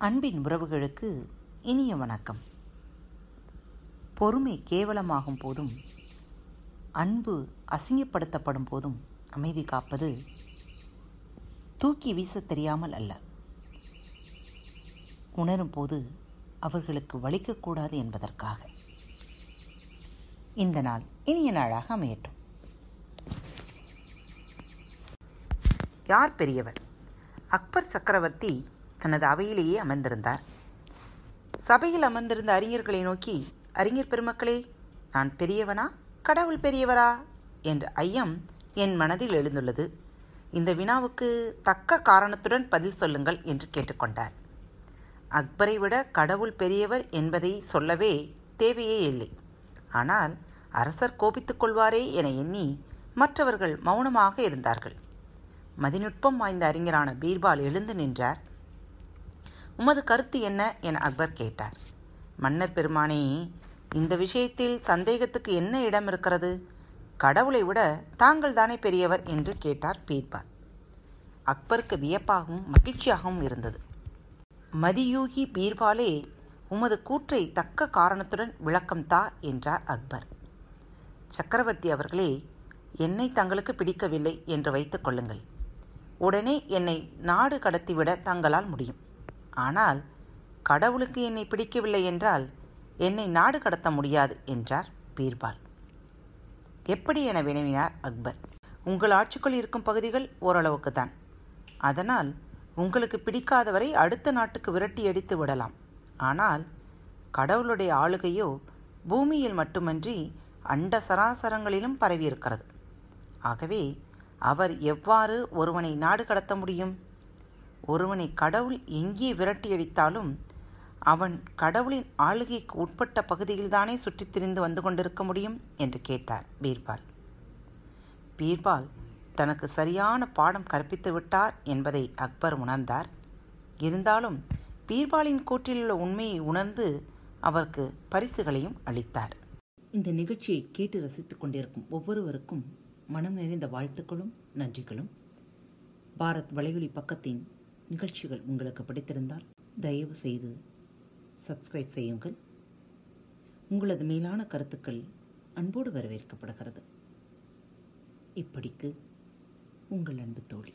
அன்பின் உறவுகளுக்கு இனிய வணக்கம். பொறுமை கேவலமாகும் போதும் அன்பு அசிங்கப்படுத்தப்படும் போதும் அமைதி காப்பது தூக்கி வீசத் தெரியாமல் அல்ல. உணரும் போது அவர்களுக்கு வலிக்கக்கூடாது என்பதற்காக. இந்த நாள் இனிய நாளாக அமையட்டும். யார் பெரியவர்? அக்பர் சக்கரவர்த்தி தனது அவையிலேயே அமர்ந்திருந்தார். சபையில் அமர்ந்திருந்த அறிஞர்களை நோக்கி அறிஞர் பெருமக்களே நான் பெரியவனா? கடவுள் பெரியவரா? என்ற ஐயம் என் மனதில் எழுந்துள்ளது. இந்த வினாவுக்கு தக்க காரணத்துடன் பதில் சொல்லுங்கள் என்று கேட்டுக்கொண்டார். அக்பரை விட கடவுள் பெரியவர் என்பதை சொல்லவே தேவையே இல்லை. ஆனால் அரசர் கோபித்துக் கொள்வாரே என எண்ணி மற்றவர்கள் மௌனமாக இருந்தார்கள். மதிநுட்பம் வாய்ந்த அறிஞரான பீர்பால் எழுந்து நின்றார். உமது கருத்து என்ன? என அக்பர் கேட்டார். மன்னர் பெருமானே இந்த விஷயத்தில் சந்தேகத்துக்கு என்ன இடம் இருக்கிறது? கடவுளை விட தாங்கள் தானே பெரியவர் என்று கேட்டார் பீர்பால். அக்பருக்கு வியப்பாகவும் மகிழ்ச்சியாகவும் இருந்தது. மதியூகி பீர்பாலே உமது கூற்றை தக்க காரணத்துடன் விளக்கம் தா என்றார் அக்பர். சக்கரவர்த்தி அவர்களே என்னை தங்களுக்கு பிடிக்கவில்லை என்று வைத்துக் கொள்ளுங்கள். உடனே என்னை நாடு கடத்திவிட தங்களால் முடியும். ஆனால் கடவுளுக்கு என்னை பிடிக்கவில்லை என்றால் என்னை நாடு கடத்த முடியாது என்றார் பீர்பால். எப்படி என வினவினார் அக்பர்? உங்கள் ஆட்சிக்குள் இருக்கும் பகுதிகள் ஓரளவுக்கு தான். அதனால் உங்களுக்கு பிடிக்காதவரை அடுத்த நாட்டுக்கு விரட்டி அடித்து விடலாம். ஆனால் கடவுளுடைய ஆளுகையோ பூமியில் மட்டுமன்றி அண்ட சராசரங்களிலும் பரவியிருக்கிறது. ஆகவே அவர் எவ்வாறு ஒருவனை நாடு கடத்த முடியும்? ஒருவனை கடவுள் எங்கே விரட்டியடித்தாலும் அவன் கடவுளின் ஆளுகைக்கு உட்பட்ட பகுதியில்தானே சுற்றித் திரிந்து வந்து கொண்டிருக்க முடியும்? என்று கேட்டார் பீர்பால். பீர்பால் தனக்கு சரியான பாடம் கற்பித்து விட்டார் என்பதை அக்பர் உணர்ந்தார். இருந்தாலும் பீர்பாலின் கூற்றிலுள்ள உண்மையை உணர்ந்து அவருக்கு பரிசுகளையும் அளித்தார். இந்த நிகழ்ச்சியை கேட்டு ரசித்துக் கொண்டிருக்கும் ஒவ்வொருவருக்கும் மனம் நிறைந்த வாழ்த்துக்களும் நன்றிகளும். பாரத் வலையொலி பக்கத்தின் நிகழ்ச்சிகள் உங்களுக்கு பிடித்திருந்தால் தயவு செய்து சப்ஸ்கிரைப் செய்யுங்கள். உங்களது மேலான கருத்துக்கள் அன்போடு வரவேற்கப்படுகிறது. இப்படிக்கு உங்கள் அன்பு தோழி.